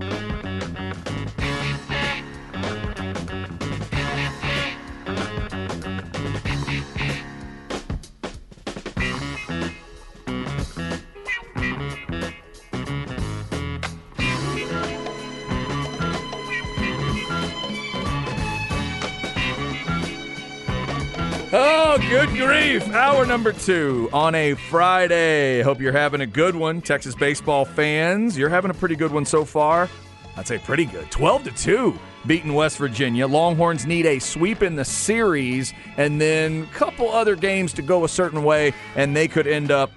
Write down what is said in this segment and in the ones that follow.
Oh, good grief. Hour number two on a Friday. Hope you're having a good one, Texas baseball fans. You're having a pretty good one so far. I'd say pretty good. 12 to 2 beating West Virginia. Longhorns need a sweep in the series and then a couple other games to go a certain way, and they could end up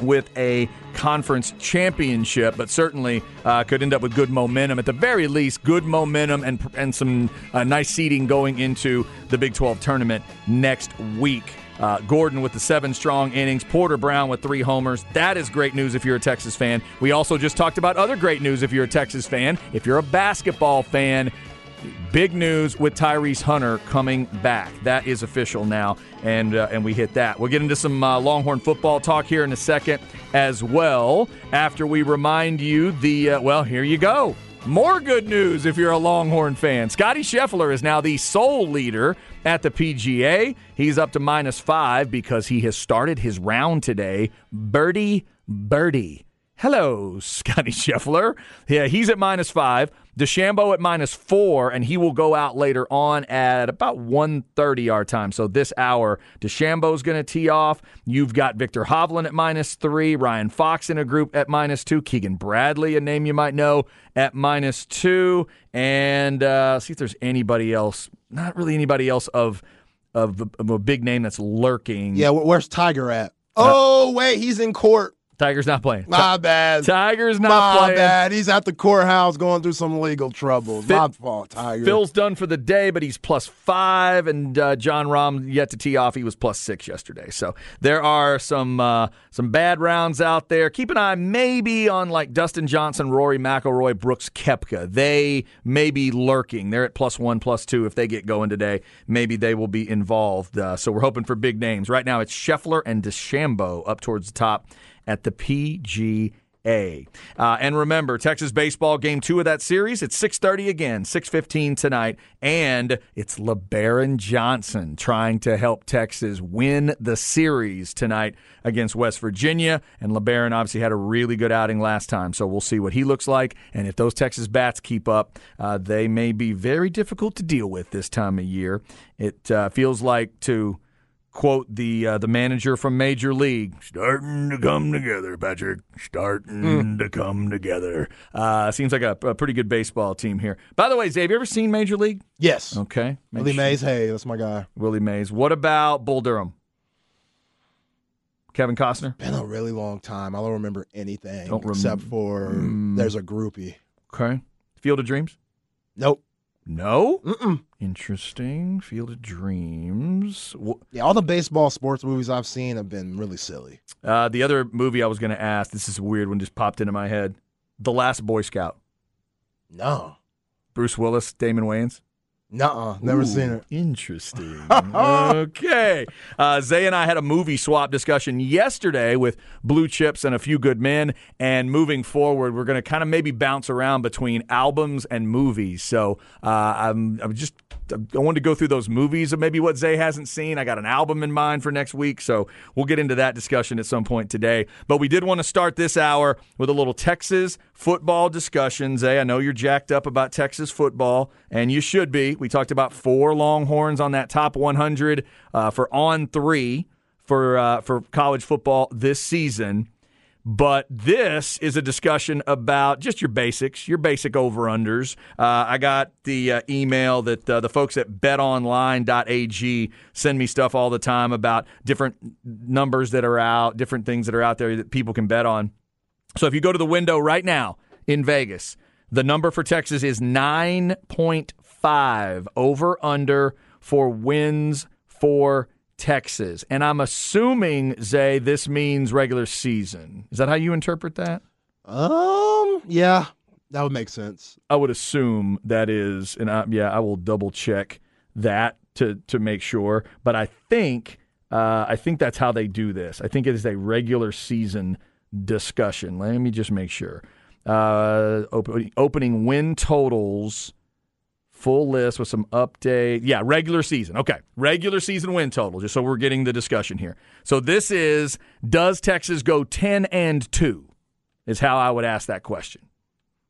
with a conference championship, but certainly uh, could end up with good momentum. At the very least, good momentum and and some uh, nice seeding going into the Big 12 tournament next week. Uh, Gordon with the seven strong innings, Porter Brown with three homers. That is great news if you're a Texas fan. We also just talked about other great news if you're a Texas fan. If you're a basketball fan, Big news with Tyrese Hunter coming back. That is official now, and uh, and we hit that. We'll get into some uh, Longhorn football talk here in a second as well. After we remind you the uh, well, here you go. More good news if you're a Longhorn fan. Scottie Scheffler is now the sole leader at the PGA. He's up to minus five because he has started his round today. Birdie, birdie. Hello, Scottie Scheffler. Yeah, he's at minus five. DeChambeau at minus four, and he will go out later on at about 1.30 our time. So this hour, DeChambeau's going to tee off. You've got Viktor Hovland at minus three, Ryan Fox in a group at minus two, Keegan Bradley, a name you might know, at minus two, and uh, see if there's anybody else. Not really anybody else of of, of a big name that's lurking. Yeah, where's Tiger at? Oh, wait, he's in court. Tiger's not playing. My bad. Tiger's not My playing. bad. He's at the courthouse going through some legal troubles. Phil- My fault, Tiger. Phil's done for the day, but he's plus five, and uh, Jon Rahm yet to tee off. He was plus six yesterday. So there are some uh, some bad rounds out there. Keep an eye maybe on like Dustin Johnson, Rory McIlroy, Brooks Koepka. They may be lurking. They're at plus one, plus two. If they get going today, maybe they will be involved. Uh, so we're hoping for big names. Right now, it's Scheffler and DeChambeau up towards the top at the PGA. Uh, and remember, Texas baseball game two of that series. It's six thirty again, six fifteen tonight, and it's Lebarron Johnson trying to help Texas win the series tonight against West Virginia. And Lebarron obviously had a really good outing last time, so we'll see what he looks like. And if those Texas bats keep up, uh, they may be very difficult to deal with this time of year. It uh, feels like to quote the uh, the manager from Major League, starting to come together, Patrick, starting to come together. Uh, seems like a, a pretty good baseball team here. By the way, Zay, have you ever seen Major League? yes. Okay, Make Willie sure- Mays, hey, that's my guy. Willie Mays. What about Bull Durham? Kevin Costner. Been a really long time. I don't remember anything Don't rem- except for Mm. there's a groupie. Okay. Field of Dreams. Nope. No. Mm-mm. Interesting. Field of Dreams. Yeah, all the baseball sports movies I've seen have been really silly. Uh, the other movie I was going to ask. This is a weird one. Just popped into my head. The Last Boy Scout. No. Bruce Willis, Damon Wayans. Nuh-uh. Never Ooh, seen it. Interesting. okay. Uh, Zay and I had a movie swap discussion yesterday with Blue Chips and a few good men. And moving forward, we're going to kind of maybe bounce around between albums and movies. So uh, I'm, I'm just. I wanted to go through those movies of maybe what Zay hasn't seen. I got an album in mind for next week, so we'll get into that discussion at some point today. But we did want to start this hour with a little Texas football discussion. Zay, I know you're jacked up about Texas football, and you should be. We talked about four Longhorns on that top 100 uh, for on three for uh, for college football this season. But this is a discussion about just your basics, your basic over unders. Uh, I got the uh, email that uh, the folks at betonline.ag send me stuff all the time about different numbers that are out, different things that are out there that people can bet on. So if you go to the window right now in Vegas, The number for Texas is 9.5 over under for wins for Texas. And I'm assuming, Zay, this means regular season. Is that how you interpret that? Um, yeah, that would make sense. I would assume that is, and I, yeah, I will double check that to to make sure. But I think uh, I think that's how they do this. I think it is a regular season discussion. Let me just make sure. Uh, opening, opening win totals, full list with some update. Yeah, regular season. Okay, regular season win total. Just so we're getting the discussion here. So this is: Does Texas go ten and two? Is how I would ask that question.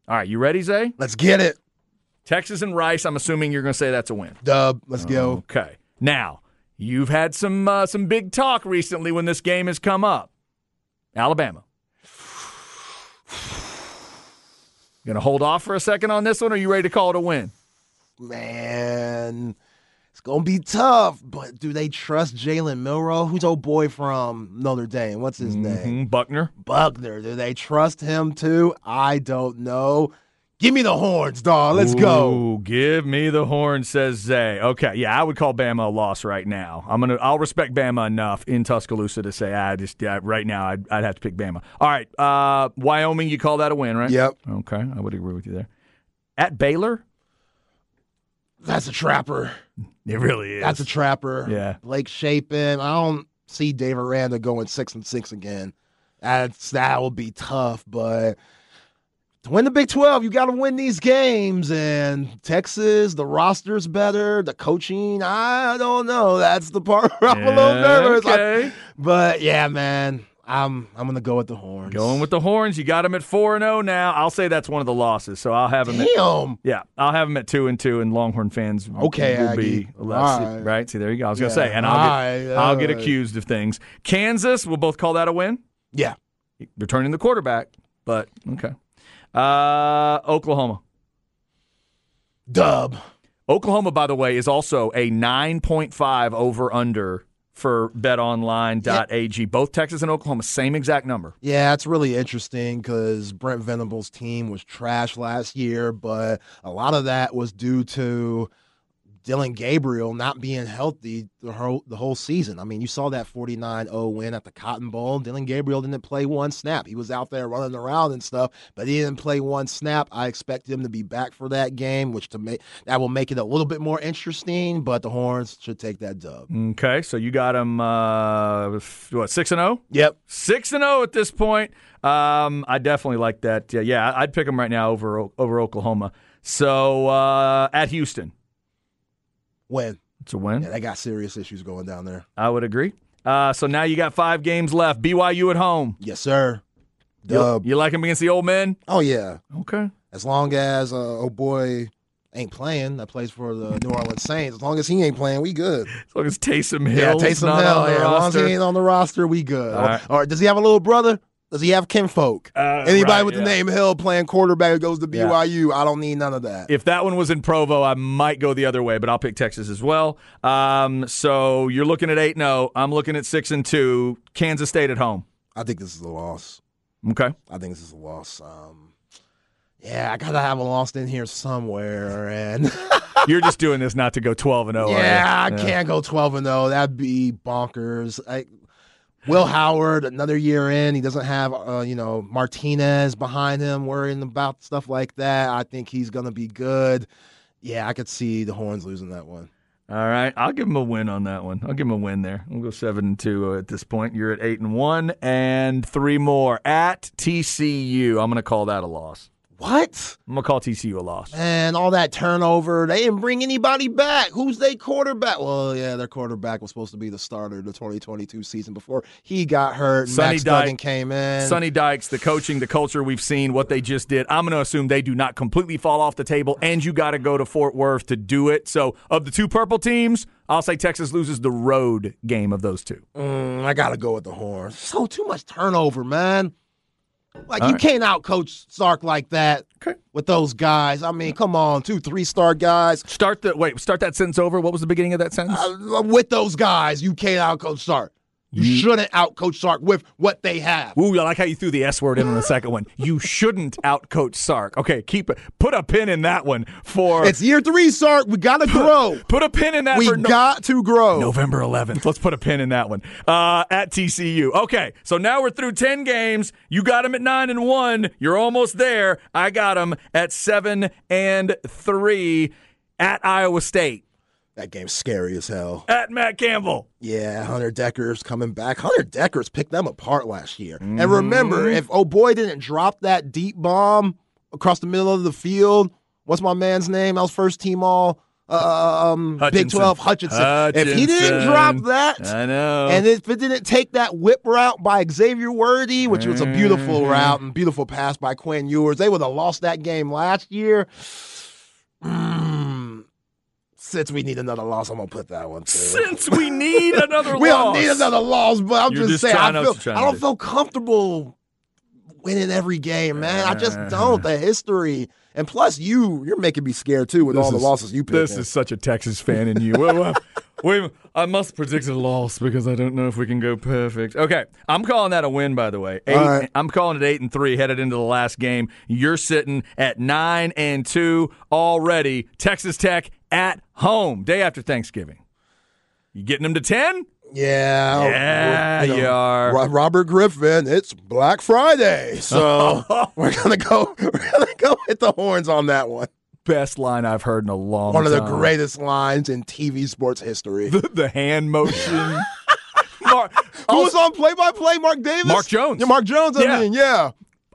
All right, you ready, Zay? Let's get it. Texas and Rice. I'm assuming you're going to say that's a win. Dub. Let's go. Okay. Now you've had some uh, some big talk recently when this game has come up. Alabama. Going to hold off for a second on this one, or are you ready to call it a win? Man, it's gonna be tough. But do they trust Jalen Milroe? Who's old boy from Notre Dame? What's his name? Mhm, Buchner. Buchner. Do they trust him too? I don't know. Give me the horns, dog. Let's go. Give me the horn, says Zay. Okay, yeah, I would call Bama a loss right now. I'm gonna, I'll respect Bama enough in Tuscaloosa to say, I just yeah, right now, I'd, I'd have to pick Bama. All right, uh, Wyoming, you call that a win, right? Yep. Okay, I would agree with you there. At Baylor, That's a trapper. it really is. That's a trapper. Yeah. Blake Shapen. I don't see Dave Aranda going six and six again. That's that will be tough, but to win the Big Twelve, you got to win these games. And Texas, the roster's better, the coaching. I don't know. That's the part where I'm a little Yeah, nervous. I- but yeah, man, I'm I'm gonna go with the horns. Going with the horns, you got him at four and zero now. I'll say that's one of the losses, so I'll have him. At, damn. yeah, I'll have him at two and two, and Longhorn fans Okay, will Aggie. be less, right. right. See, there you go. I was gonna say, and I'll get right, I'll get accused of things. Kansas, we'll both call that a win. Yeah, returning the quarterback, but okay. Uh, Oklahoma. dub. Oklahoma, by the way, is also a 9.5 over under for betonline.ag. Both Texas and Oklahoma, same exact number. Yeah, it's really interesting because Brent Venable's team was trash last year, but a lot of that was due to Dillon Gabriel not being healthy the whole, the whole season. I mean, you saw that 49 0 win at the Cotton Bowl. Dillon Gabriel didn't play one snap. He was out there running around and stuff, but he didn't play one snap. I expect him to be back for that game, which to make that will make it a little bit more interesting, but the Horns should take that dub. Okay, so you got them, uh, what, 6 and 0? Yep. 6 and 0 at this point. Um, I definitely like that. Yeah, yeah, I'd pick them right now over over Oklahoma. So uh, at Houston, Win. it's a win. Yeah, they got serious issues going down there. I would agree. Uh, so now you got five games left. BYU at home. Yes, sir. You, Dub. you like him against the old men? Oh, yeah. Okay. As long as uh, oh boy ain't playing, that plays for the New Orleans Saints. As long as he ain't playing, we good. As long as Taysom Hill, Yeah, Taysom Hill. Yeah, as long as he ain't on the roster, we good. All Or, or does he have a little brother? Does he have kinfolk? Uh, Anybody right, with yeah. the name Hill playing quarterback who goes to Yeah. BYU? I don't need none of that. If that one was in Provo, I might go the other way, but I'll pick Texas as well. Um, so you're looking at eight. No, I'm looking at six and two. Kansas State at home. I think this is a loss. Okay. I think this is a loss. Um, yeah, I gotta have a loss in here somewhere, and You're just doing this not to go 12 and 0. yeah, I you? can't go twelve and zero. That'd be bonkers. I, Will Howard, another year in, he doesn't have uh, you know Martinez behind him, worrying about stuff like that. I think he's gonna be good. Yeah, I could see the Horns losing that one. All right, I'll give him a win on that one. I'll give him a win there. We'll go seven and two at this point. You're at eight and one, and three more at TCU. I'm going to call that a loss. What? I'm to call TCU a loss. And all that turnover, they didn't bring anybody back. Who's their quarterback? Well, yeah, their quarterback was supposed to be the starter the 2022 season before he got hurt. Sonny Max Dyke- Duggan came in. Sonny Dykes, the coaching, the culture we've seen, what they just did. I'm going to assume they do not completely fall off the table, and you got to go to Fort Worth to do it. So, of the two purple teams, I'll say Texas loses the road game of those two. Mm, I gotta go with the Horns. So too much turnover, man. Like All you right. can't out coach Sark like that Okay. with those guys. I mean, come on, two, three star guys. Start the wait. Start that sentence over. What was the beginning of that sentence? Uh, with those guys, you can't out coach Sark. You, you shouldn't outcoach Sark with what they have. Ooh, I like how you threw the S word in on the second one. You shouldn't outcoach Sark. Okay, keep it. Put a pin in that one for. It's year three, Sark. We gotta grow. Put a pin in that. We got to grow. November 11th. Let's put a pin in that one. Uh, at TCU. Okay, so now we're through ten games. You got them at nine and one. You're almost there. I got them at seven and three at Iowa State. That game's scary as hell. At Matt Campbell. Yeah, Hunter Dekkers coming back. Hunter Dekkers picked them apart last year. Mm-hmm. And remember, if oh boy didn't drop that deep bomb across the middle of the field, what's my man's name? I was first team all uh, um, Big 12 Hutchinson. Hutchinson. If he didn't drop that, I know. And if it didn't take that whip route by Xavier Worthy, which was a beautiful mm-hmm. route and beautiful pass by Quinn Ewers, they would have lost that game last year. Mm, since we need another loss, I'm gonna put that one too. Since we need another we loss, we don't need another loss. But I'm just, just, saying, I, feel, I don't feel comfortable winning every game, man. I just don't. The history. And plus, you you're making me scared too with this all the losses you picked. This in. is such a Texas fan in you. well, well, wait, I must predict a loss because I don't know if we can go perfect. Okay, I'm calling that a win. By the way, eight, right. I'm calling it eight and three headed into the last game. You're sitting at nine and two already. Texas Tech at home day after Thanksgiving. You getting them to ten? Yeah, yeah, you, know, you are. Robert Griffin. It's Black Friday, so we're gonna go. We're gonna go hit the horns on that one. Best line I've heard in a long. One time. of the greatest lines in TV sports history. The, the hand motion. Mark, oh, Who was on play by play? Mark Davis. Mark Jones. Yeah, Mark Jones. I yeah. mean, yeah.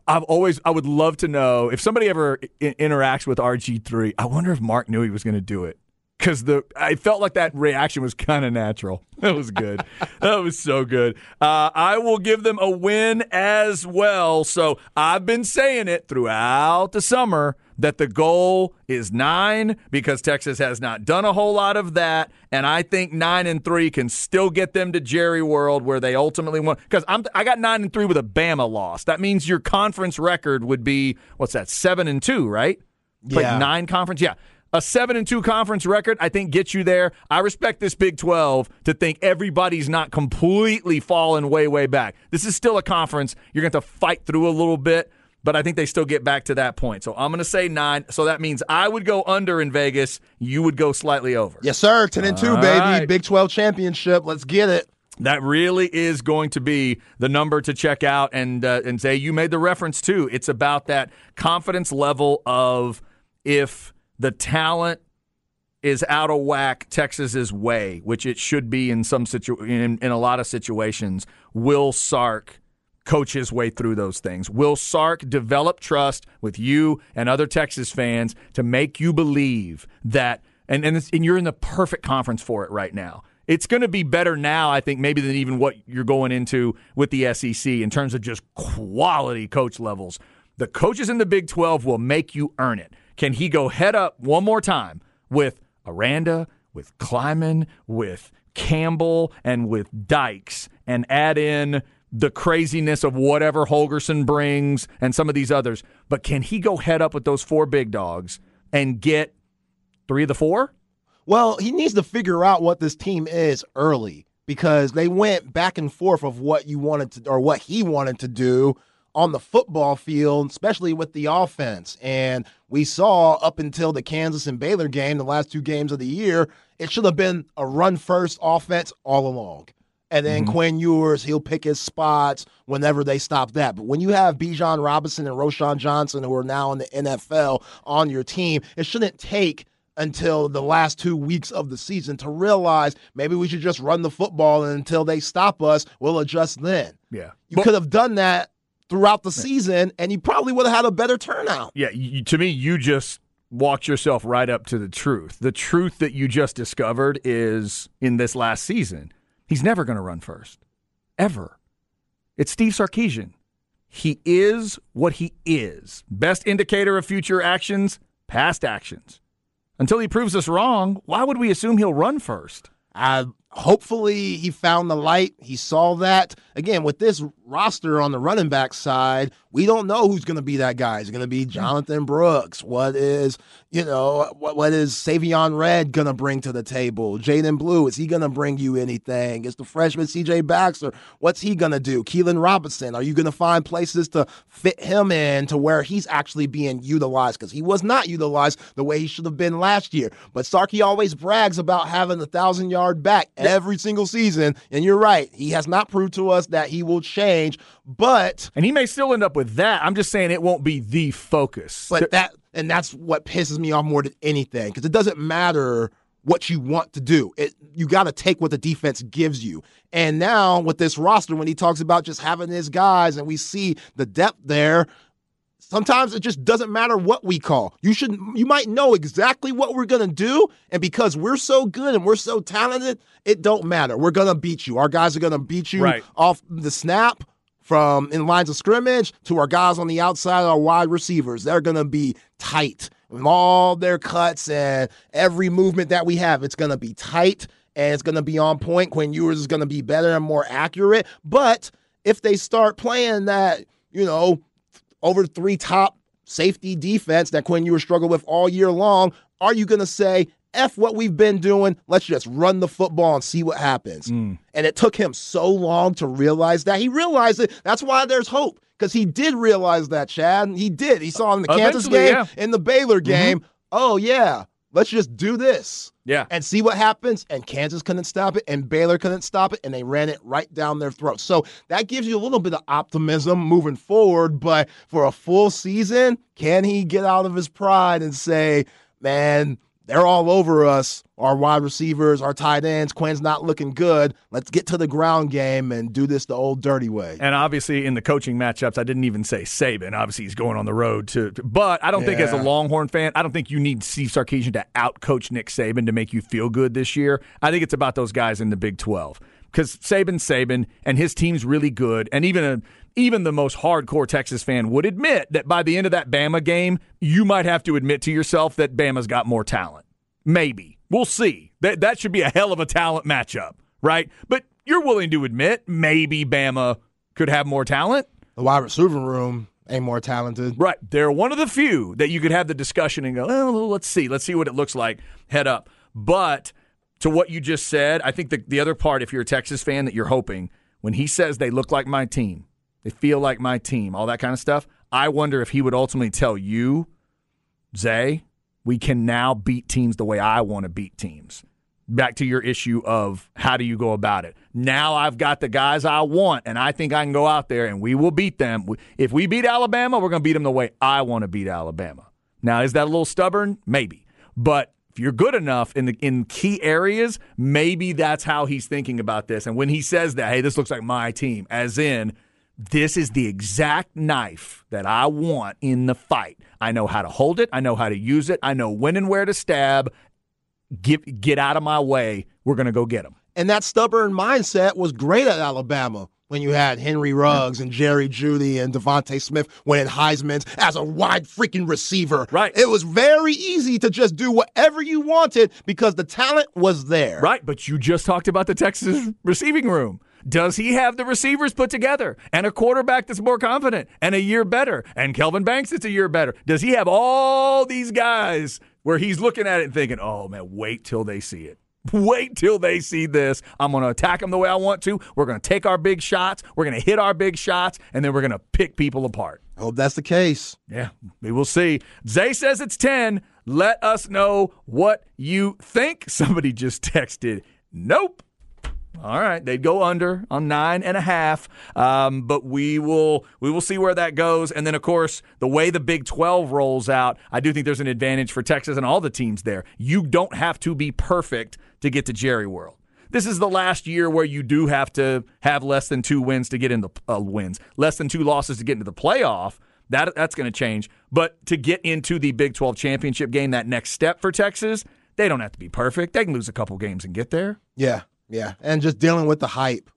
I've always, I would love to know if somebody ever I- interacts with RG3. I wonder if Mark knew he was going to do it because the I felt like that reaction was kind of natural. That was good. that was so good. Uh, I will give them a win as well. So I've been saying it throughout the summer that the goal is nine because Texas has not done a whole lot of that, and I think nine and three can still get them to Jerry World where they ultimately won. Because I'm I got nine and three with a Bama loss. That means your conference record would be what's that seven and two, right? Yeah. nine conference. Yeah a seven and two conference record, I think, gets you there. I respect this Big 12 to think everybody's not completely fallen way, way back. This is still a conference. You're going to have to fight through a little bit, but I think they still get back to that point. So I'm going to say nine. So that means I would go under in Vegas. You would go slightly over. Yes, sir. 10 and 2, All baby. Right. Big 12 championship. Let's get it. That really is going to be the number to check out and uh, and say you made the reference too. It's about that confidence level of if the talent is out of whack Texas's way, which it should be in some situ in, in a lot of situations. Will Sark coach his way through those things? Will Sark develop trust with you and other Texas fans to make you believe that and and, and you're in the perfect conference for it right now. It's going to be better now, I think, maybe than even what you're going into with the SEC in terms of just quality coach levels. The coaches in the Big 12 will make you earn it. Can he go head up one more time with Aranda, with Klieman, with Campbell, and with Dykes, and add in the craziness of whatever Holgorsen brings and some of these others? But can he go head up with those four big dogs and get three of the four? Well, he needs to figure out what this team is early because they went back and forth of what you wanted to or what he wanted to do on the football field, especially with the offense. And we saw up until the Kansas and Baylor game, the last two games of the year, it should have been a run first offense all along. And then mm-hmm. Quinn Ewers, he'll pick his spots whenever they stop that. But when you have Bijan Robinson and Roschon Johnson, who are now in the NFL, on your team, it shouldn't take until the last two weeks of the season to realize maybe we should just run the football and until they stop us, we'll adjust then. Yeah. You but, could have done that throughout the season, and you probably would have had a better turnout. Yeah, you, to me, you just walked yourself right up to the truth. The truth that you just discovered is in this last season, he's never going to run first, ever. It's Steve Sarkisian. He is what he is. Best indicator of future actions, past actions. Until he proves us wrong, why would we assume he'll run first? I hopefully he found the light. He saw that. Again, with this roster on the running back side, we don't know who's going to be that guy. Is it going to be hmm. Jonathan Brooks? What is, you know, what, what is Savion Red going to bring to the table? Jaydon Blue, is he going to bring you anything? Is the freshman CJ Baxter, what's he going to do? Keilan Robinson, are you going to find places to fit him in to where he's actually being utilized? Because he was not utilized the way he should have been last year. But Starkey always brags about having a thousand yard back every single season. And you're right. He has not proved to us that he will change, but. And he may still end up with that. I'm just saying it won't be the focus. But that, and that's what pisses me off more than anything because it doesn't matter what you want to do. It you got to take what the defense gives you. And now with this roster, when he talks about just having his guys, and we see the depth there, sometimes it just doesn't matter what we call. You should you might know exactly what we're gonna do, and because we're so good and we're so talented, it don't matter. We're gonna beat you. Our guys are gonna beat you right. off the snap from in lines of scrimmage to our guys on the outside, our wide receivers. They're gonna be tight. With all their cuts and every movement that we have, it's gonna be tight and it's gonna be on point. Quinn Ewers is gonna be better and more accurate. But if they start playing that, you know, over three top safety defense that Quinn Ewers struggled with all year long, are you going to say, F what we've been doing, let's just run the football and see what happens? Mm. And it took him so long to realize that. He realized it. That's why there's hope because he did realize that, Chad. He did. He saw in the Kansas game, yeah. in the Baylor mm-hmm. game. Mm-hmm. Oh, yeah, let's just do this. Yeah. And see what happens. And Kansas couldn't stop it, and Baylor couldn't stop it, and they ran it right down their throats. So that gives you a little bit of optimism moving forward. But for a full season, can he get out of his pride and say, man, they're all over us. Our wide receivers, our tight ends. Quinn's not looking good. Let's get to the ground game and do this the old dirty way. And obviously, in the coaching matchups, I didn't even say Saban. Obviously, he's going on the road to. But I don't yeah. think, as a Longhorn fan, I don't think you need Steve Sarkisian to outcoach Nick Saban to make you feel good this year. I think it's about those guys in the Big Twelve because Saban, Saban, and his team's really good, and even a even the most hardcore Texas fan would admit that by the end of that Bama game, you might have to admit to yourself that Bama's got more talent. Maybe. We'll see. That that should be a hell of a talent matchup, right? But you're willing to admit maybe Bama could have more talent. The wide receiver room ain't more talented. Right. They're one of the few that you could have the discussion and go, oh, let's see. Let's see what it looks like. Head up. But to what you just said, I think the, the other part, if you're a Texas fan, that you're hoping, when he says they look like my team, they feel like my team, all that kind of stuff. I wonder if he would ultimately tell you, Zay, we can now beat teams the way I want to beat teams. Back to your issue of how do you go about it? Now I've got the guys I want, and I think I can go out there and we will beat them. If we beat Alabama, we're going to beat them the way I want to beat Alabama. Now, is that a little stubborn? Maybe. But if you're good enough in the in key areas, maybe that's how he's thinking about this. And when he says that, hey, this looks like my team, as in this is the exact knife that I want in the fight. I know how to hold it. I know how to use it. I know when and where to stab. Get get out of my way. We're going to go get him. And that stubborn mindset was great at Alabama when you had Henry Ruggs and Jerry Jeudy and DeVonta Smith winning Heisman's as a wide freaking receiver. Right. It was very easy to just do whatever you wanted because the talent was there. Right. But you just talked about the Texas receiving room. Does he have the receivers put together and a quarterback that's more confident and a year better and Kelvin Banks that's a year better? Does he have all these guys where he's looking at it and thinking, oh man, wait till they see it? Wait till they see this. I'm going to attack them the way I want to. We're going to take our big shots. We're going to hit our big shots, and then we're going to pick people apart. I hope that's the case. Yeah, we will see. Zay says it's 10. Let us know what you think. Somebody just texted, nope. All right, they'd go under on nine and a half, um, but we will we will see where that goes. And then, of course, the way the Big Twelve rolls out, I do think there's an advantage for Texas and all the teams there. You don't have to be perfect to get to Jerry World. This is the last year where you do have to have less than two wins to get into uh, wins, less than two losses to get into the playoff. That that's going to change. But to get into the Big 12 championship game, that next step for Texas, they don't have to be perfect. They can lose a couple games and get there. Yeah, yeah, and just dealing with the hype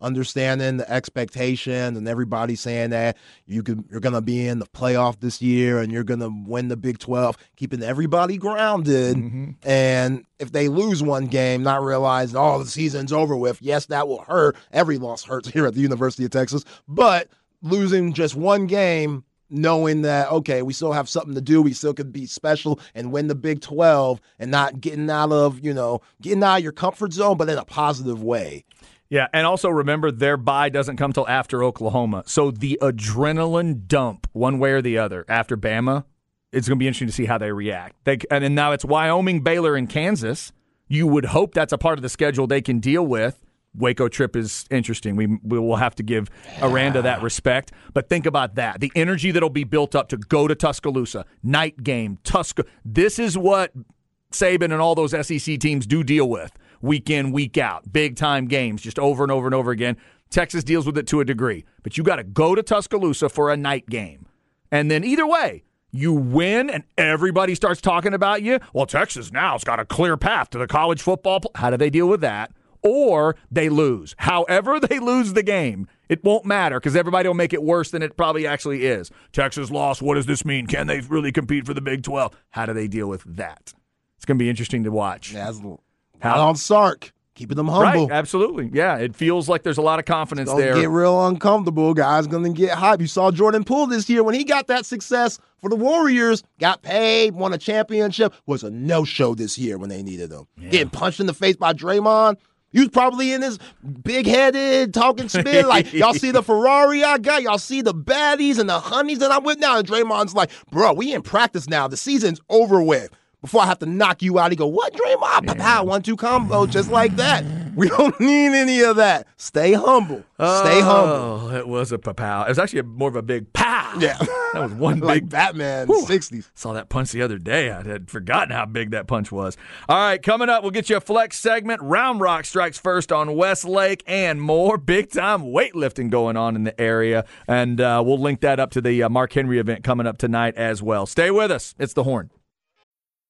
understanding the expectation and everybody saying that you could you're gonna be in the playoff this year and you're gonna win the Big Twelve, keeping everybody grounded. Mm-hmm. And if they lose one game, not realizing oh the season's over with. Yes, that will hurt. Every loss hurts here at the University of Texas, but losing just one game knowing that okay, we still have something to do, we still could be special and win the Big 12 and not getting out of, you know, getting out of your comfort zone but in a positive way. Yeah, and also remember their bye doesn't come till after Oklahoma. So the adrenaline dump one way or the other after Bama, it's going to be interesting to see how they react. They and then now it's Wyoming, Baylor and Kansas. You would hope that's a part of the schedule they can deal with. Waco trip is interesting. We we will have to give Aranda that respect. But think about that. The energy that'll be built up to go to Tuscaloosa, night game, Tusca. This is what Saban and all those SEC teams do deal with week in, week out. Big time games just over and over and over again. Texas deals with it to a degree. But you got to go to Tuscaloosa for a night game. And then either way, you win and everybody starts talking about you. Well, Texas now's got a clear path to the college football. Pl- How do they deal with that? Or they lose. However, they lose the game, it won't matter because everybody will make it worse than it probably actually is. Texas lost. What does this mean? Can they really compete for the Big 12? How do they deal with that? It's going to be interesting to watch. Yeah, How on Sark. Keeping them humble. Right, absolutely. Yeah, it feels like there's a lot of confidence there. Get real uncomfortable. Guys gonna get hype. You saw Jordan Poole this year when he got that success for the Warriors, got paid, won a championship, was a no-show this year when they needed him. Yeah. Getting punched in the face by Draymond. He was probably in this big headed talking spin. Like, y'all see the Ferrari I got? Y'all see the baddies and the honeys that I'm with now? And Draymond's like, bro, we in practice now. The season's over with before I have to knock you out. He go, what, Draymond? Yeah. Pow, one, two combo, just like that. We don't need any of that. Stay humble. Stay oh, humble. It was a pow. It was actually a, more of a big pow. Yeah. That was one like big Batman, whew, 60s. Saw that punch the other day. I had forgotten how big that punch was. All right, coming up, we'll get you a flex segment. Round Rock strikes first on Westlake and more. Big time weightlifting going on in the area. And uh, we'll link that up to the uh, Mark Henry event coming up tonight as well. Stay with us. It's the horn.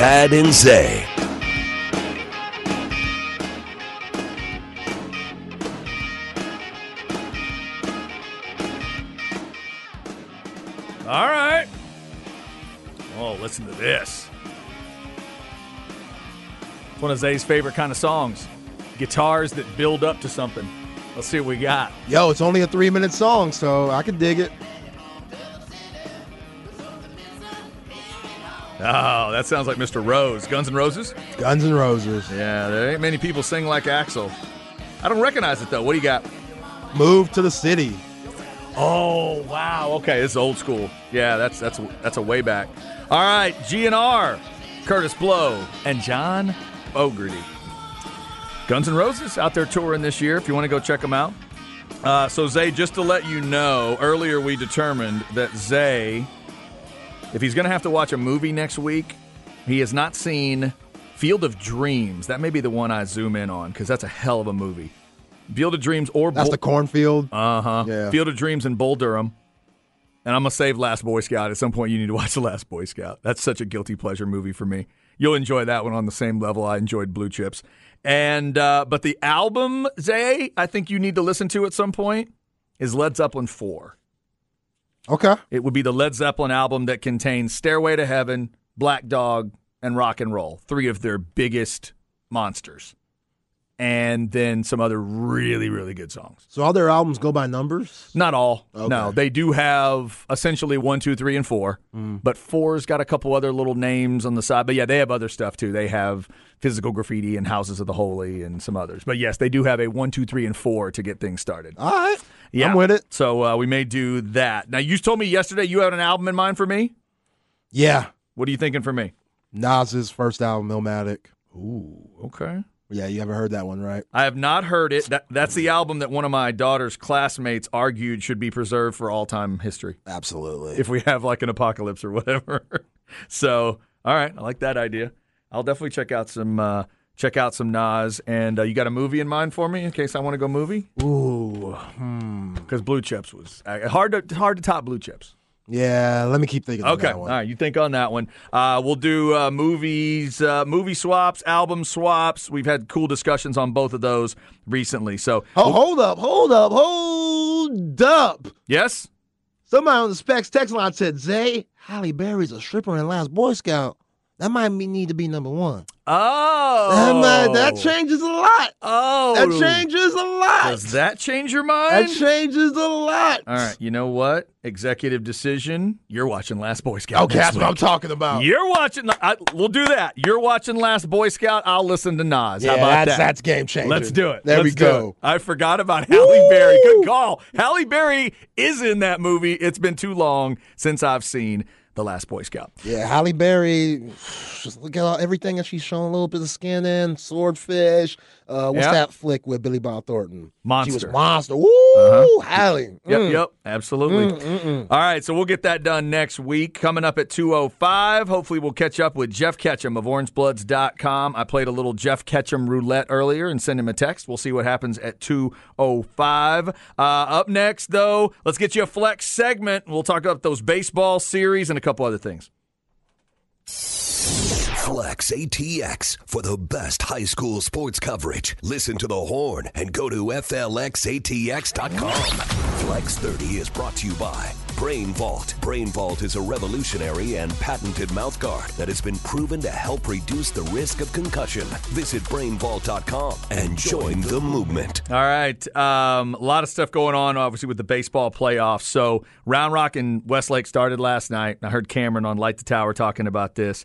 Chad and Zay. All right. Oh, listen to this. It's one of Zay's favorite kind of songs. Guitars that build up to something. Let's see what we got. Yo, it's only a three minute song, so I can dig it. Oh, that sounds like Mr. Rose. Guns N' Roses? Guns N' Roses. Yeah, there ain't many people sing like Axl. I don't recognize it though. What do you got? Move to the city. Oh wow. Okay, this is old school. Yeah, that's that's that's a way back. All right, GNR, Kurtis Blow, and John Fogerty. Guns N' Roses out there touring this year. If you want to go check them out. Uh, so Zay, just to let you know, earlier we determined that Zay if he's going to have to watch a movie next week, he has not seen Field of Dreams. That may be the one I zoom in on because that's a hell of a movie. Field of Dreams or that's Bull- the cornfield. Uh huh. Yeah. Field of Dreams and Bull Durham. And I'm gonna save Last Boy Scout. At some point, you need to watch The Last Boy Scout. That's such a guilty pleasure movie for me. You'll enjoy that one on the same level I enjoyed Blue Chips. And uh, but the album, Zay, I think you need to listen to at some point is Led Zeppelin four. Okay. It would be the Led Zeppelin album that contains Stairway to Heaven, Black Dog, and Rock and Roll, three of their biggest monsters. And then some other really, really good songs. So all their albums go by numbers? Not all. Okay. No, they do have essentially one, two, three, and four. Mm. But four's got a couple other little names on the side. But yeah, they have other stuff too. They have physical graffiti and Houses of the Holy and some others. But yes, they do have a one, two, three, and four to get things started. All right. Yeah. I'm with it. So uh, we may do that. Now, you told me yesterday you had an album in mind for me. Yeah, What are you thinking for me? Nas's first album, Illmatic. Ooh, okay. Yeah, you haven't heard that one, right? I have not heard it. That, that's the album that one of my daughter's classmates argued should be preserved for all time history Absolutely. if we have like an apocalypse or whatever. so, all right, I like that idea. I'll definitely check out some uh, check out some Nas. And uh, you got a movie in mind for me in case I want to go movie? Ooh, hmm. Because Blue Chips was uh, hard to hard to top Blue Chips. Yeah, let me keep thinking. Okay, all right. You think on that one? Uh, we'll do uh, movies, uh, movie swaps, album swaps. We've had cool discussions on both of those recently. So, Oh, hold up, hold up, hold up. yes, Somebody on the specs text line said, Zay, Halle Berry's a stripper and last Boy Scout. That might be, need to be number one. oh, That, might- that changes a lot. Oh, That changes a lot. Does that change your mind? That changes a lot. All right. You know what? Executive decision. You're watching Last Boy Scout. Okay, that's what I'm talking about. You're watching. I, we'll do that. You're watching Last Boy Scout. I'll listen to Nas. yeah, How about that's, that? that's game changer. Let's do it. There Let's we go. I forgot about Halle Berry. Good call. Halle Berry is in that movie. It's been too long since I've seen The Last Boy Scout. Yeah, Halle Berry. Just look at all, everything that she's shown a little bit of skin in. Swordfish. Uh, what's Yeah. that flick with Billy Bob Thornton? She Monster. was monster. Woo, Halle. Yep, Mm. yep, absolutely. All right, so we'll get that done next week. Coming up at 2.05, hopefully we'll catch up with Jeff Ketchum of orangebloods.com. I played a little Jeff Ketchum roulette earlier and sent him a text. We'll see what happens at 2.05. Uh, up next, though, let's get you a flex segment. We'll talk about those baseball series and a couple other things. Flex ATX for the best high school sports coverage. Listen to the horn and go to FLXATX.com. Flex 30 is brought to you by Brain Vault. Brain Vault is a revolutionary and patented mouthguard that has been proven to help reduce the risk of concussion. Visit brainvault.com and join the movement. All right. Um, a lot of stuff going on, obviously, with the baseball playoffs. So, Round Rock and Westlake started last night. I heard Cameron on Light the Tower talking about this.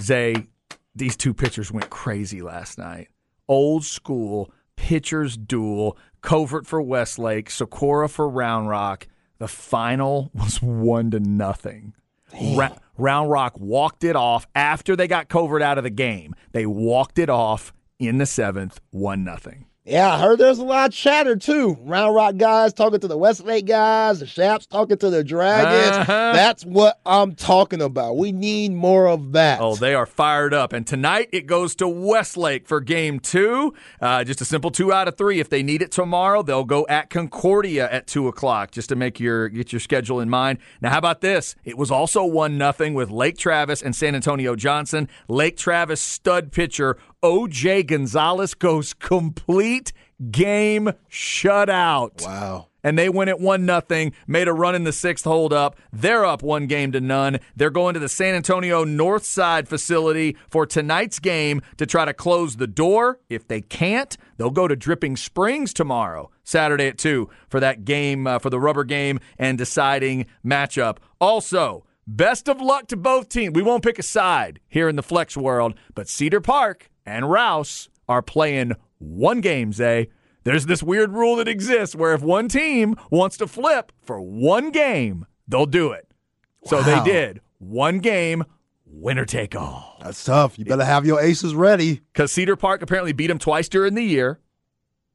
Zay, these two pitchers went crazy last night. Old school pitchers duel. Covert for Westlake, Socorro for Round Rock. The final was one to nothing. Ra- Round Rock walked it off after they got Covert out of the game. They walked it off in the seventh, one nothing. Yeah, I heard there's a lot of chatter too. Round Rock guys talking to the Westlake guys, the Chaps talking to the Dragons. Uh-huh. That's what I'm talking about. We need more of that. Oh, they are fired up. And tonight it goes to Westlake for game two. Uh, just a simple two out of three. If they need it tomorrow, they'll go at Concordia at two o'clock just to make your get your schedule in mind. Now, how about this? It was also one nothing with Lake Travis and San Antonio Johnson. Lake Travis stud pitcher OJ Gonzalez goes complete game shutout wow. and they win it one nothing. Made a run in the sixth hold up. They're up one game to none. They're going to the San Antonio North Side facility for tonight's game to try to close the door. If they can't, they'll go to Dripping Springs tomorrow, Saturday at two, for that game uh, for the rubber game and deciding matchup. Also. Best of luck to both teams. We won't pick a side here in the flex world, but Cedar Park and Rouse are playing one game, Zay. There's this weird rule that exists where if one team wants to flip for one game, they'll do it. So they did. One game, winner take all. That's tough. You better have your aces ready. Because Cedar Park apparently beat them twice during the year,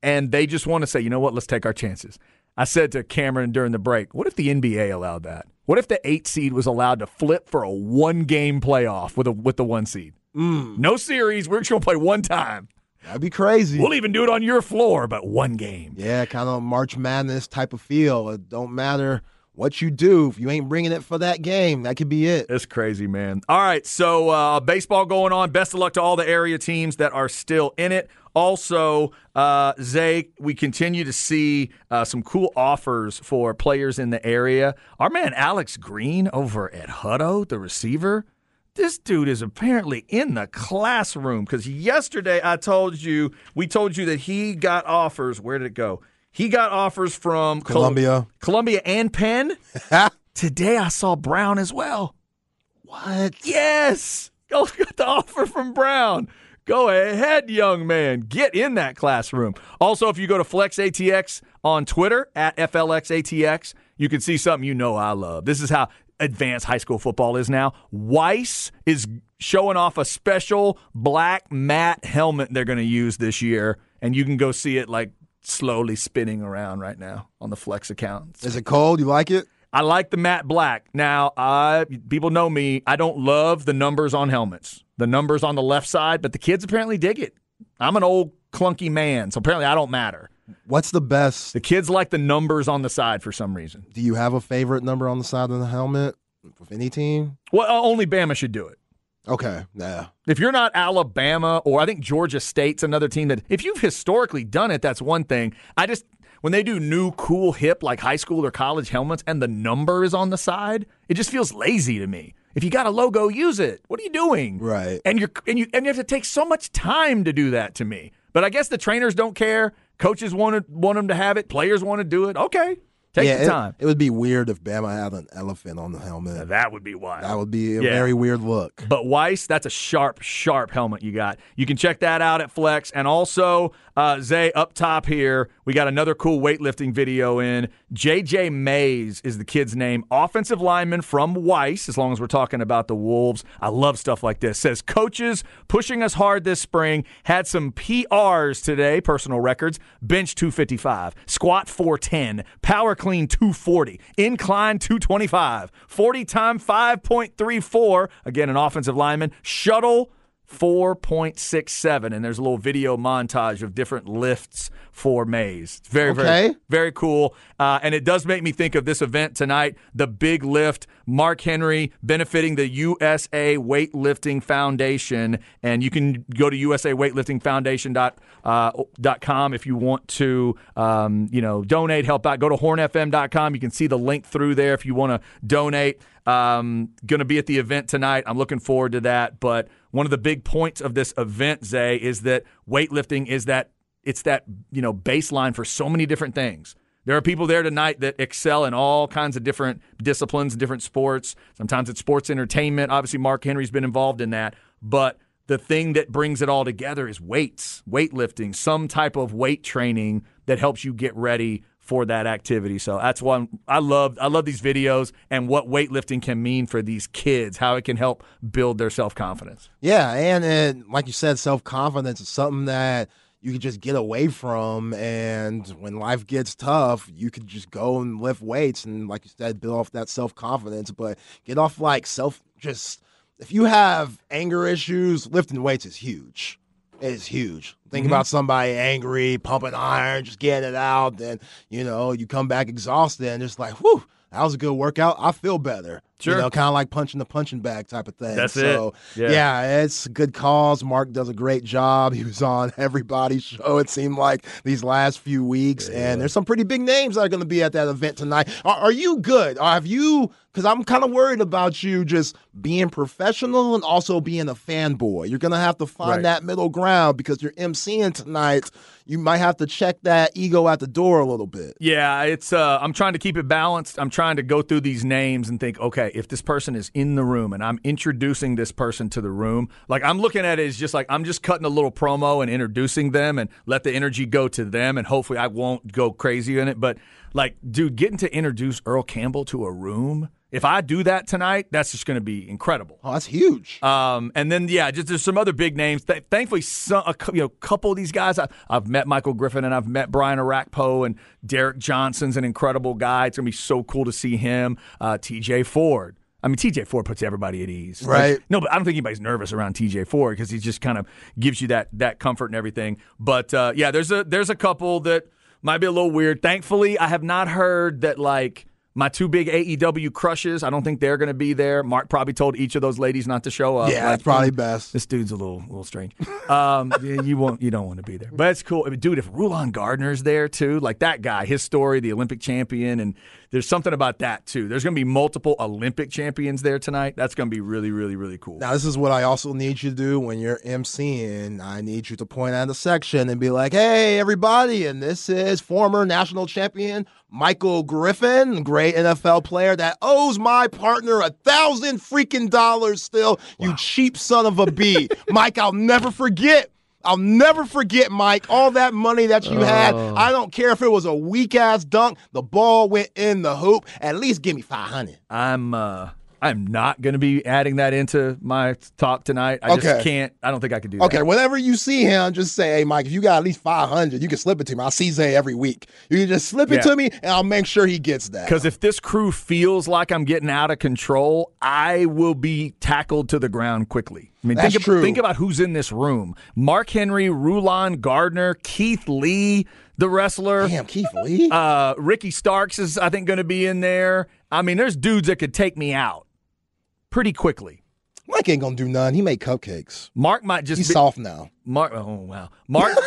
and they just want to say, you know what, let's take our chances. I said to Cameron during the break, what if the NBA allowed that? What if the eight seed was allowed to flip for a one game playoff with a with the one seed? No series. We're just gonna play one time. That'd be crazy. We'll even do it on your floor, but one game. Yeah, kind of March Madness type of feel. It don't matter what you do if you ain't bringing it for that game. That could be it. It's crazy, man. All right, so uh, baseball going on. Best of luck to all the area teams that are still in it. Also, uh, Zay, we continue to see uh, some cool offers for players in the area. Our man Alex Green over at Hutto, the receiver, this dude is apparently in the classroom because yesterday I told you, we told you that he got offers. Where did it go? He got offers from Col- Columbia. Columbia and Penn. Today I saw Brown as well. what? Yes. Go get the offer from Brown. Go ahead, young man. Get in that classroom. Also, if you go to FlexATX on Twitter at FLXATX, you can see something you know I love. This is how advanced high school football is now. Weiss is showing off a special black matte helmet they're going to use this year, and you can go see it like slowly spinning around right now on the Flex account. Is it cold? You like it? I like the matte black. Now, I people know me. I don't love the numbers on helmets, the numbers on the left side, but the kids apparently dig it. I'm an old clunky man, so apparently I don't matter. What's the best? The kids like the numbers on the side for some reason. Do you have a favorite number on the side of the helmet with any team? Well, uh, only Bama should do it. Okay, yeah. If you're not Alabama or I think Georgia State's another team that if you've historically done it, that's one thing. I just when they do new cool hip like high school or college helmets and the number is on the side, it just feels lazy to me. If you got a logo, use it. What are you doing? Right. And you're and you and you have to take so much time to do that to me. But I guess the trainers don't care. Coaches want to, want them to have it. Players want to do it. Okay. Take yeah, the time. It, it, would be weird if Bama had an elephant on the helmet. Now, that would be wild. That would be a Yeah. very weird look. But Weiss, that's a sharp, sharp helmet you got. You can check that out at Flex. And also, uh, Zay, up top here, we got another cool weightlifting video in. JJ Mays is the kid's name, offensive lineman from Weiss, as long as we're talking about the Wolves. I love stuff like this. Says, coaches pushing us hard this spring, had some PRs today, personal records, bench 255, squat 410, power clean 240, incline 225, 40 time 5.34, again, an offensive lineman, shuttle 4.67 and there's a little video montage of different lifts for Mays. It's very very Okay. very cool. Uh, and it does make me think of this event tonight, the big lift. Mark Henry benefiting the USA Weightlifting Foundation. And you can go to usaweightliftingfoundation.com uh, dot com if you want to, um, you know, donate, help out. Go to hornfm.com. You can see the link through there if you want to donate. Um, going to be at the event tonight. I'm looking forward to that. But one of the big points of this event, Zay, is that weightlifting is that it's that you know baseline for so many different things. There are people there tonight that excel in all kinds of different disciplines, different sports. Sometimes it's sports entertainment. Obviously, Mark Henry's been involved in that. But the thing that brings it all together is weights, weightlifting, some type of weight training that helps you get ready for that activity. So that's one I love. I love these videos and what weightlifting can mean for these kids, how it can help build their self confidence. Yeah, and, and like you said, self confidence is something that you could just get away from. And when life gets tough, you could just go and lift weights and, like you said, build off that self confidence. But get off like self, just if you have anger issues, lifting weights is huge. Is huge. Think Mm-hmm. about somebody angry, pumping iron, just getting it out. Then, you know, you come back exhausted and just like, whew, that was a good workout. I feel better. Sure. You know, kind of like punching the punching bag type of thing. That's so, it. Yeah. yeah, it's a good cause. Mark does a great job. He was on everybody's show, it seemed like, these last few weeks. And there's some pretty big names that are going to be at that event tonight. Are, are you good? Have you, because I'm kind of worried about you just being professional and also being a fanboy. You're going to have to find Right. that middle ground because you're emceeing tonight. You might have to check that ego at the door a little bit. Yeah, it's. Uh, I'm trying to keep it balanced. I'm trying to go through these names and think, okay, if this person is in the room and I'm introducing this person to the room, like I'm looking at it as just like I'm just cutting a little promo and introducing them and let the energy go to them, and hopefully I won't go crazy in it. But like, dude, getting to introduce Earl Campbell to a room. If I do that tonight, that's just going to be incredible. Oh, that's huge. Um, and then yeah, just there's some other big names. Th- thankfully, some a you know, couple of these guys I, I've met Michael Griffin and I've met Brian Orakpo and Derrick Johnson's an incredible guy. It's gonna be so cool to see him. Uh, T.J. Ford. I mean, T.J. Ford puts everybody at ease, Right. Like, no, but I don't think anybody's nervous around T.J. Ford because he just kind of gives you that that comfort and everything. But uh, yeah, there's a there's a couple that might be a little weird. Thankfully, I have not heard that like. My two big AEW crushes, I don't think they're going to be there. Mark probably told each of those ladies not to show up. yeah, Like, that's probably best. this dude's a little, little strange. Um, yeah, you won't, you don't want to be there, but it's cool, I mean, dude. If Rulon Gardner's there too, like that guy, his story, the Olympic champion, and there's something about that too. There's going to be multiple Olympic champions there tonight. That's going to be really, really, really cool. Now, this is what I also need you to do when you're emceeing. I need you to point out a section and be like, hey, everybody, and this is former national champion Michael Griffin, great NFL player that owes my partner a thousand freaking dollars still, you cheap son of a bee. Mike, I'll never forget I'll never forget, Mike, all that money that you had. Oh. I don't care if it was a weak ass dunk, the ball went in the hoop. At least give me 500. I'm uh I'm not going to be adding that into my talk tonight. I just can't. I don't think I could do that. Okay, whenever you see him, just say, "Hey, Mike, if you got at least five hundred, you can slip it to me. I see Zay every week. You can just slip it Yeah. to me, and I'll make sure he gets that." Because if this crew feels like I'm getting out of control, I will be tackled to the ground quickly. I mean, That's think, true. About, think about who's in this room: Mark Henry, Rulon Gardner, Keith Lee, the wrestler. damn Keith Lee, Uh, Ricky Starks is, I think, going to be in there. I mean, there's dudes that could take me out pretty quickly. Mike ain't gonna do none. He made cupcakes. Mark might just He's be, soft now. Mark. Oh wow, Mark.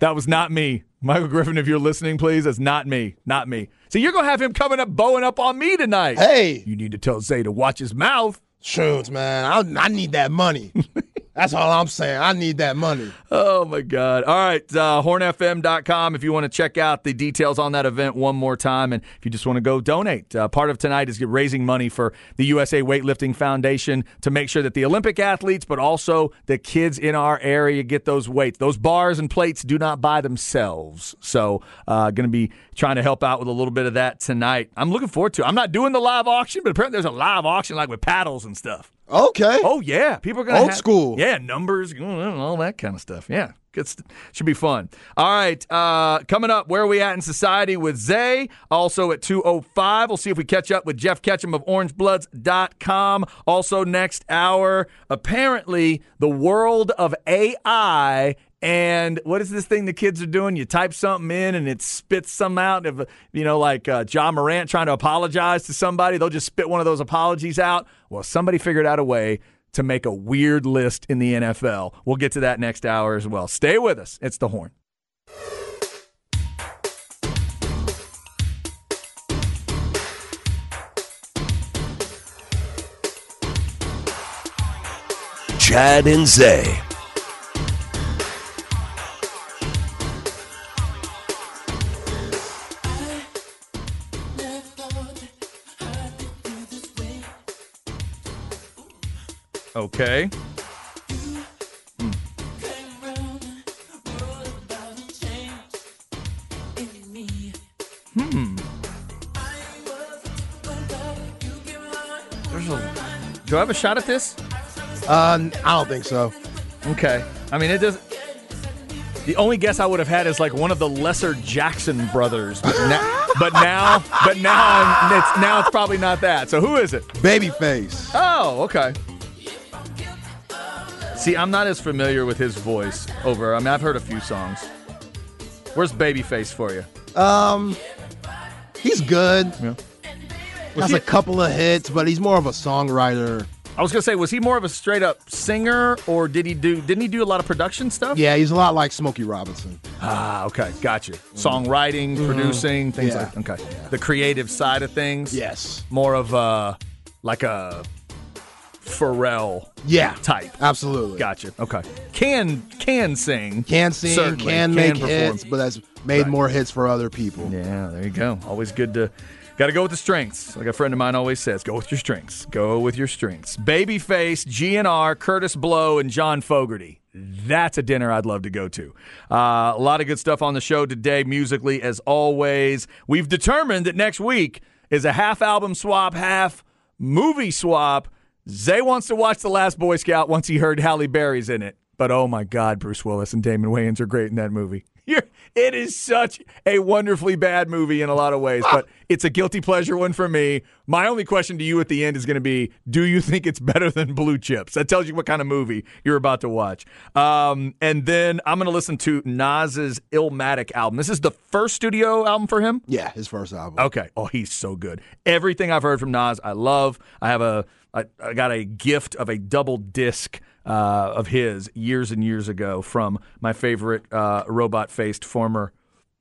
that was not me, Michael Griffin. If you're listening, please, that's not me, not me. So you're gonna have him coming up, bowing up on me tonight. Hey, You need to tell Zay to watch his mouth. Shrooms, man, I, I need that money. That's all I'm saying. I need that money. Oh my God! All right, uh, hornfm.com. If you want to check out the details on that event one more time, and if you just want to go donate, uh, part of tonight is raising money for the USA Weightlifting Foundation to make sure that the Olympic athletes, but also the kids in our area, get those weights. Those bars and plates do not buy themselves. So, uh, going to be trying to help out with a little bit of that tonight. I'm looking forward to. it. I'm not doing the live auction, but apparently there's a live auction like with paddles and stuff. Okay. Oh yeah, people are gonna Old have- school. Yeah, numbers, all that kind of stuff. Yeah, good. St- should be fun. All right, uh, coming up, where are we at in society with Zay? Also at two oh five, we'll see if we catch up with Jeff Ketchum of OrangeBloods.com. Also next hour, apparently the world of AI. And what is this thing the kids are doing? You type something in and it spits some out. Of you know, like uh, Ja Morant trying to apologize to somebody, they'll just spit one of those apologies out. Well, somebody figured out a way to make a weird list in the NFL. We'll get to that next hour as well. Stay with us. It's the horn. Chad and Zay. Okay. Hmm. Hmm. There's a, do I have a shot at this? Uh, I don't think so. Okay. I mean, it does. The only guess I would have had is like one of the lesser Jackson brothers, but now, but now, but now, I'm, it's now it's probably not that. So who is it? Babyface. Oh, okay. See, I'm not as familiar with his voice over. I mean, I've heard a few songs. Where's Babyface for you? Um, he's good. Yeah. Was Has he- a couple of hits, but he's more of a songwriter. I was gonna say, was he more of a straight up singer, or did he do? Didn't he do a lot of production stuff? Yeah, he's a lot like Smokey Robinson. Ah, okay, gotcha. Songwriting, producing, things Mm-hmm. Yeah. like. Okay, the creative side of things. Yes. More of a like a Pharrell Yeah. type. Absolutely. Gotcha. Okay. Can can sing. Can sing, Certainly. can make perform. hits, but has made more hits for other people. Yeah, there you go. Always good to got to go with the strengths. Like a friend of mine always says, go with your strengths. Go with your strengths. Babyface, GNR, Kurtis Blow, and John Fogerty. That's a dinner I'd love to go to. Uh, a lot of good stuff on the show today, musically as always. We've determined that next week is a half album swap, half movie swap. Zay wants to watch The Last Boy Scout once he heard Halle Berry's in it. But oh my God, Bruce Willis and Damon Wayans are great in that movie. You're, it is such a wonderfully bad movie in a lot of ways, but it's a guilty pleasure one for me. My only question to you at the end is going to be Do you think it's better than Blue Chips? That tells you what kind of movie you're about to watch. Um, and then I'm going to listen to Nas's Illmatic album. This is the first studio album for him? Yeah, his first album. Okay. Oh, he's so good. Everything I've heard from Nas, I love. I have a, I, I got a gift of a double disc uh, of his years and years ago from my favorite uh, robot faced former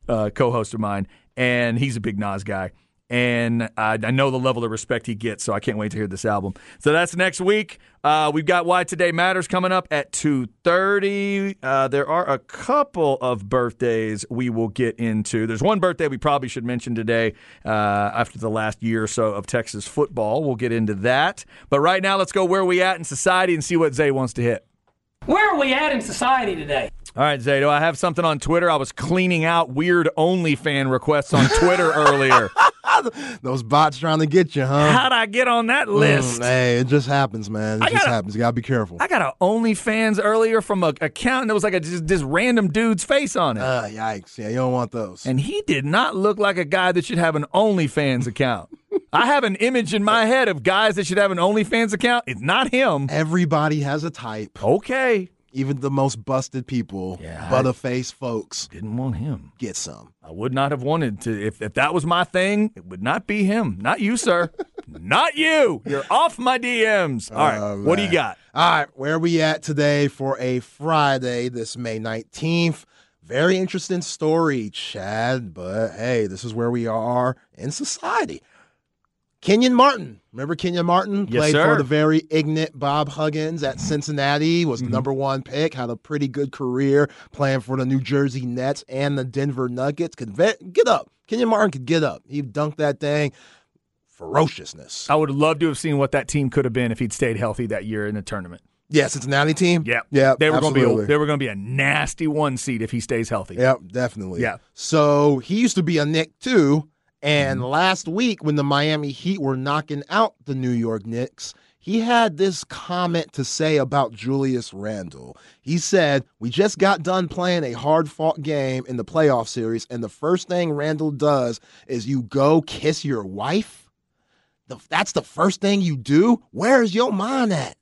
uh, co-host of mine, and he's a big Nas guy. And I, I know the level of respect he gets, so I can't wait to hear this album. So that's next week. Uh, we've got Why Today Matters coming up at two thirty. Uh, there are a couple of birthdays we will get into. There's one birthday we probably should mention today. Uh, after the last year or so of Texas football, we'll get into that. But right now, let's go where we at in society and see what Zay wants to hit. Where are we at in society today? All right, Zay, do I have something on Twitter. I was cleaning out weird OnlyFan requests on Twitter earlier. Those bots trying to get you, huh? How'd I get on that list? Mm, hey, it just happens, man. It I just gotta- happens. You gotta be careful. I got an OnlyFans earlier from a account that was like a, just this random dude's face on it. uh, yikes! Yeah, you don't want those. and he did not look like a guy that should have an OnlyFans account. I have an image in my head of guys that should have an OnlyFans account. It's not him. Everybody has a type. Okay. Even the most busted people, Yeah, butterface folks, Didn't want him. get some. I would not have wanted to. If, if that was my thing, it would not be him. Not you, sir. not you. You're off my DMs. All right. Oh, what do you got? All right, where are we at today for a Friday, this May 19th? Very interesting story, Chad, but hey, this is where we are in society. Kenyon Martin. Remember Kenyon Martin? Played for the very ignorant Bob Huggins at Cincinnati, was Mm-hmm. the number one pick, had a pretty good career playing for the New Jersey Nets and the Denver Nuggets. Could get up. Kenyon Martin could get up. He dunked that thing. Ferociousness. I would love to have seen what that team could have been if he'd stayed healthy that year in the tournament. Yeah, Cincinnati team? Yeah. Yeah, They were going to be a, they were going to be a nasty one seed if he stays healthy. Yep, definitely. Yeah. So he used to be a Knick too. And Mm-hmm. last week, when the Miami Heat were knocking out the New York Knicks, he had this comment to say about Julius Randle. He said, We just got done playing a hard fought game in the playoff series, and the first thing Randle does is you go kiss your wife. The, that's the first thing you do? Where's your mind at?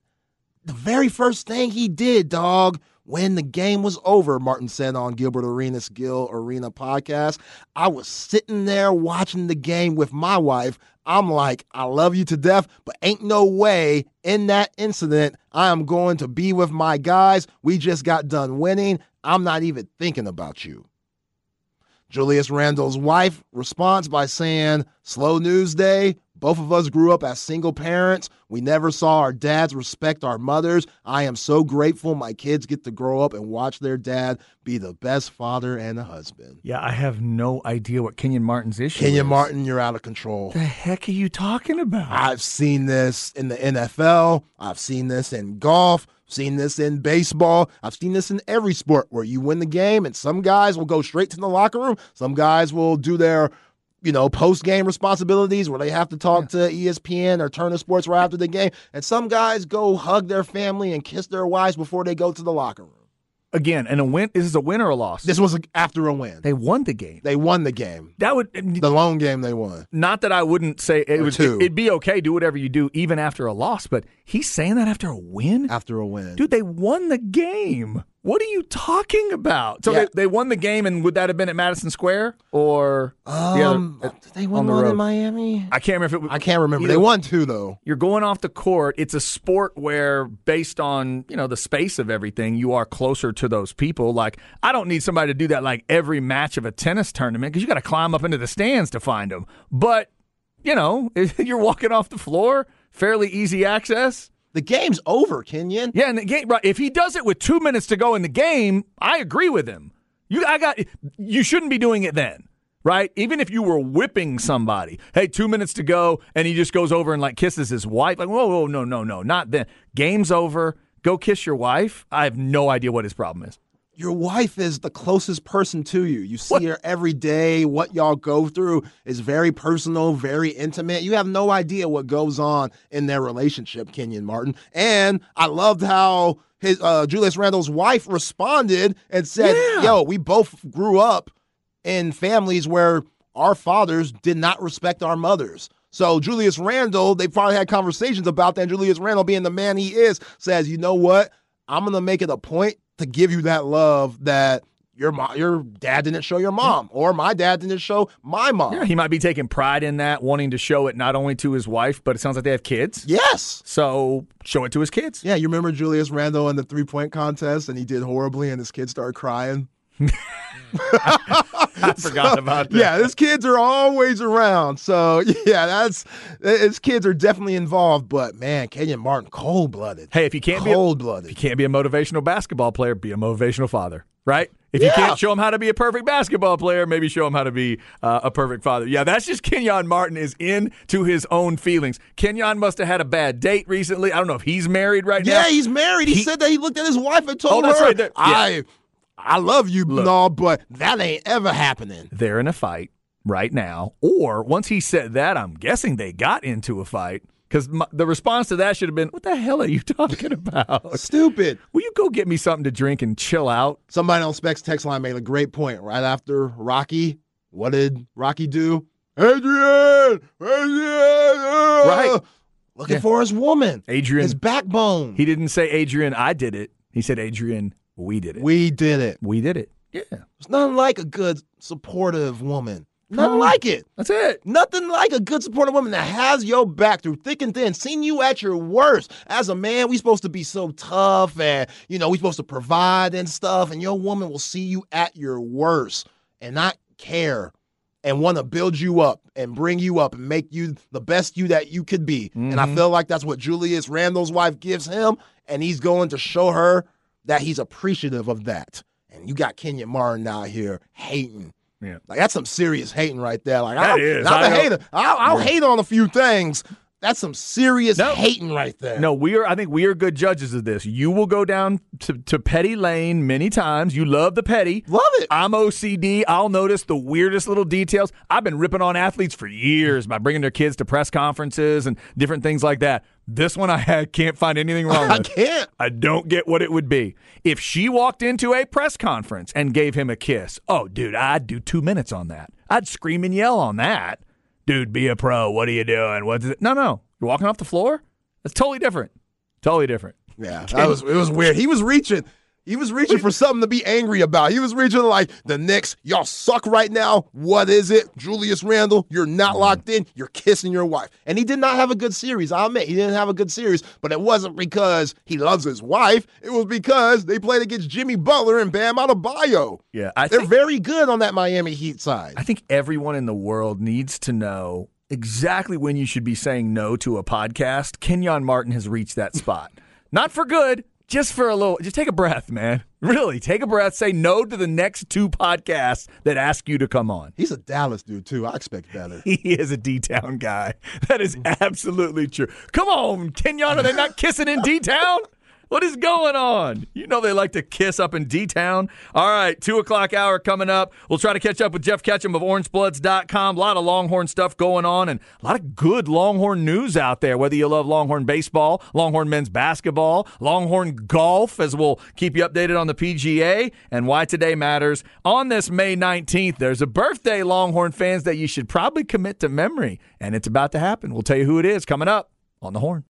the very first thing he did, dog, when the game was over, Martin said on Gilbert Arenas Gill Arena podcast. I was sitting there watching the game with my wife. I'm like, I love you to death, but ain't no way in that incident I am going to be with my guys. We just got done winning. I'm not even thinking about you. Julius Randle's wife responds by saying, Slow news day. Both of us grew up as single parents. We never saw our dads respect our mothers. I am so grateful my kids get to grow up and watch their dad be the best father and a husband. Yeah, I have no idea what Kenyon Martin's issue Kenyon is. Martin, you're out of control. the heck are you talking about? I've seen this in the NFL. I've seen this in golf. Seen this in baseball. I've seen this in every sport where you win the game, and some guys will go straight to the locker room. Some guys will do their, you know, post game responsibilities where they have to talk to E ESPN or Turner Sports right after the game. And some guys go hug their family and kiss their wives before they go to the locker room. Again, and a win. This is a win or a loss. This was after a win. they won the game. They won the game. That would The lone game they won. not that I wouldn't say it would. two. It'd be okay. Do whatever you do, even after a loss. But he's saying that after a win. After a win. Dude, they won the game. What are you talking about? So Yeah. they, they won the game, and would that have been at Madison Square or the other- um, did they on win the one road? in Miami? I can't remember if it was. I can't remember. They won two though. You're going off the court. It's a sport where, based on you know the space of everything, you are closer to those people. Like I don't need somebody to do that like every match of a tennis tournament because you got to climb up into the stands to find them. But you know, you're walking off the floor, fairly easy access. The game's over, Kenyon. Yeah, and the game. Right, if he does it with two minutes to go in the game, I agree with him. You, I got. You shouldn't be doing it then, right? Even if you were whipping somebody, hey, two minutes to go, and he just goes over and like kisses his wife. Like, whoa, whoa, no, no, no, not then. Game's over. Go kiss your wife. I have no idea what his problem is. Your wife is the closest person to you. You see What? her every day. What y'all go through is very personal, very intimate. You have no idea what goes on in their relationship, Kenyon Martin. And I loved how his uh, Julius Randle's wife responded and said, Yeah. "Yo, we both grew up in families where our fathers did not respect our mothers." So Julius Randle, they probably had conversations about that. And Julius Randle, being the man he is, says, "You know what? I'm gonna make it a point to give you that love that your mom, your dad didn't show your mom, or my dad didn't show my mom." Yeah, he might be taking pride in that, wanting to show it not only to his wife, but it sounds like they have kids. yes. So show it to his kids. Yeah, you remember Julius Randle in the three point contest, and he did horribly, and his kids started crying. I forgot about that. Yeah, his kids are always around. So yeah, that's his kids are definitely involved. But man, Kenyon Martin, cold blooded. Hey, if you can't be a, cold if you can't be a motivational basketball player, be a motivational father. right? If you can't show him how to be a perfect basketball player, maybe show him how to be uh, a perfect father. Yeah, that's just Kenyon Martin is into his own feelings. Kenyon must have had a bad date recently. I don't know if he's married right now. Yeah, he's married. He, He- said that he looked at his wife and told Oh, her, right. Yeah. "I, love you, no, but that ain't ever happening." they're in a fight right now. Or once he said that, I'm guessing they got into a fight because the response to that should have been, "What the hell are you talking about? Stupid. Will you go get me something to drink and chill out?" Somebody on Specs text line made a great point right after Rocky. What did Rocky do? Adrian, Adrian, uh, Right. Looking Yeah. for his woman, Adrian, his backbone. he didn't say, "Adrian, I did it." He said, "Adrian, we did it. we did it. we did it." Yeah, It's nothing like a good supportive woman. Nothing on. like it. that's it. Nothing like a good supportive woman that has your back through thick and thin, seen you at your worst. As a man, we supposed to be so tough and, you know, we supposed to provide and stuff, and your woman will see you at your worst and not care and want to build you up and bring you up and make you the best you that you could be. And I mm-hmm. feel like that's what Julius Randle's wife gives him, and he's going to show her that he's appreciative of that. And you got Kenya Martin out here hating. Yeah. Like that's some serious hating right there. Like That I'll, is. I'm I a hater. I'll, I'll hate on a few things. That's some serious No. hating right there. No, we are. I think we are good judges of this. You will go down to, to petty lane many times. You love the petty. love it. I'm OCD. I'll notice the weirdest little details. I've been ripping on athletes for years by bringing their kids to press conferences and different things like that. This one I had, can't find anything wrong I can't. I don't get what it would be. If she walked into a press conference and gave him a kiss, oh, dude, I'd do two minutes on that. I'd scream and yell on that. Dude, be a pro. What are you doing? What's it? No, no. You're walking off the floor? That's totally different. Totally different. Yeah, that was it was weird. He was reaching. He was reaching for something to be angry about. He was reaching like the Knicks. Y'all suck right now. What is it, Julius Randle? You're not Mm-hmm. locked in. You're kissing your wife, and he did not have a good series. I'll admit he didn't have a good series, but it wasn't because he loves his wife. It was because they played against Jimmy Butler and Bam Adebayo. Yeah, I They're think, very good on that Miami Heat side. I think everyone in the world needs to know exactly when you should be saying no to a podcast. Kenyon Martin has reached that spot. Not for good, just for a little. Just take a breath, man. Really, take a breath. Say no to the next two podcasts that ask you to come on. He's a Dallas dude too. I expect better. He is a D Town guy. That is absolutely true. Come on, Kenyon. Are they not kissing in D Town? What is going on? You know they like to kiss up in D Town. All right, two o'clock hour coming up. We'll try to catch up with Jeff Ketchum of OrangeBloods.com. A lot of Longhorn stuff going on and a lot of good Longhorn news out there. Whether you love Longhorn baseball, Longhorn men's basketball, Longhorn golf, as we'll keep you updated on the PGA and why today matters. On this May 19th, there's a birthday, Longhorn fans, that you should probably commit to memory, and it's about to happen. We'll tell you who it is coming up on the Horn.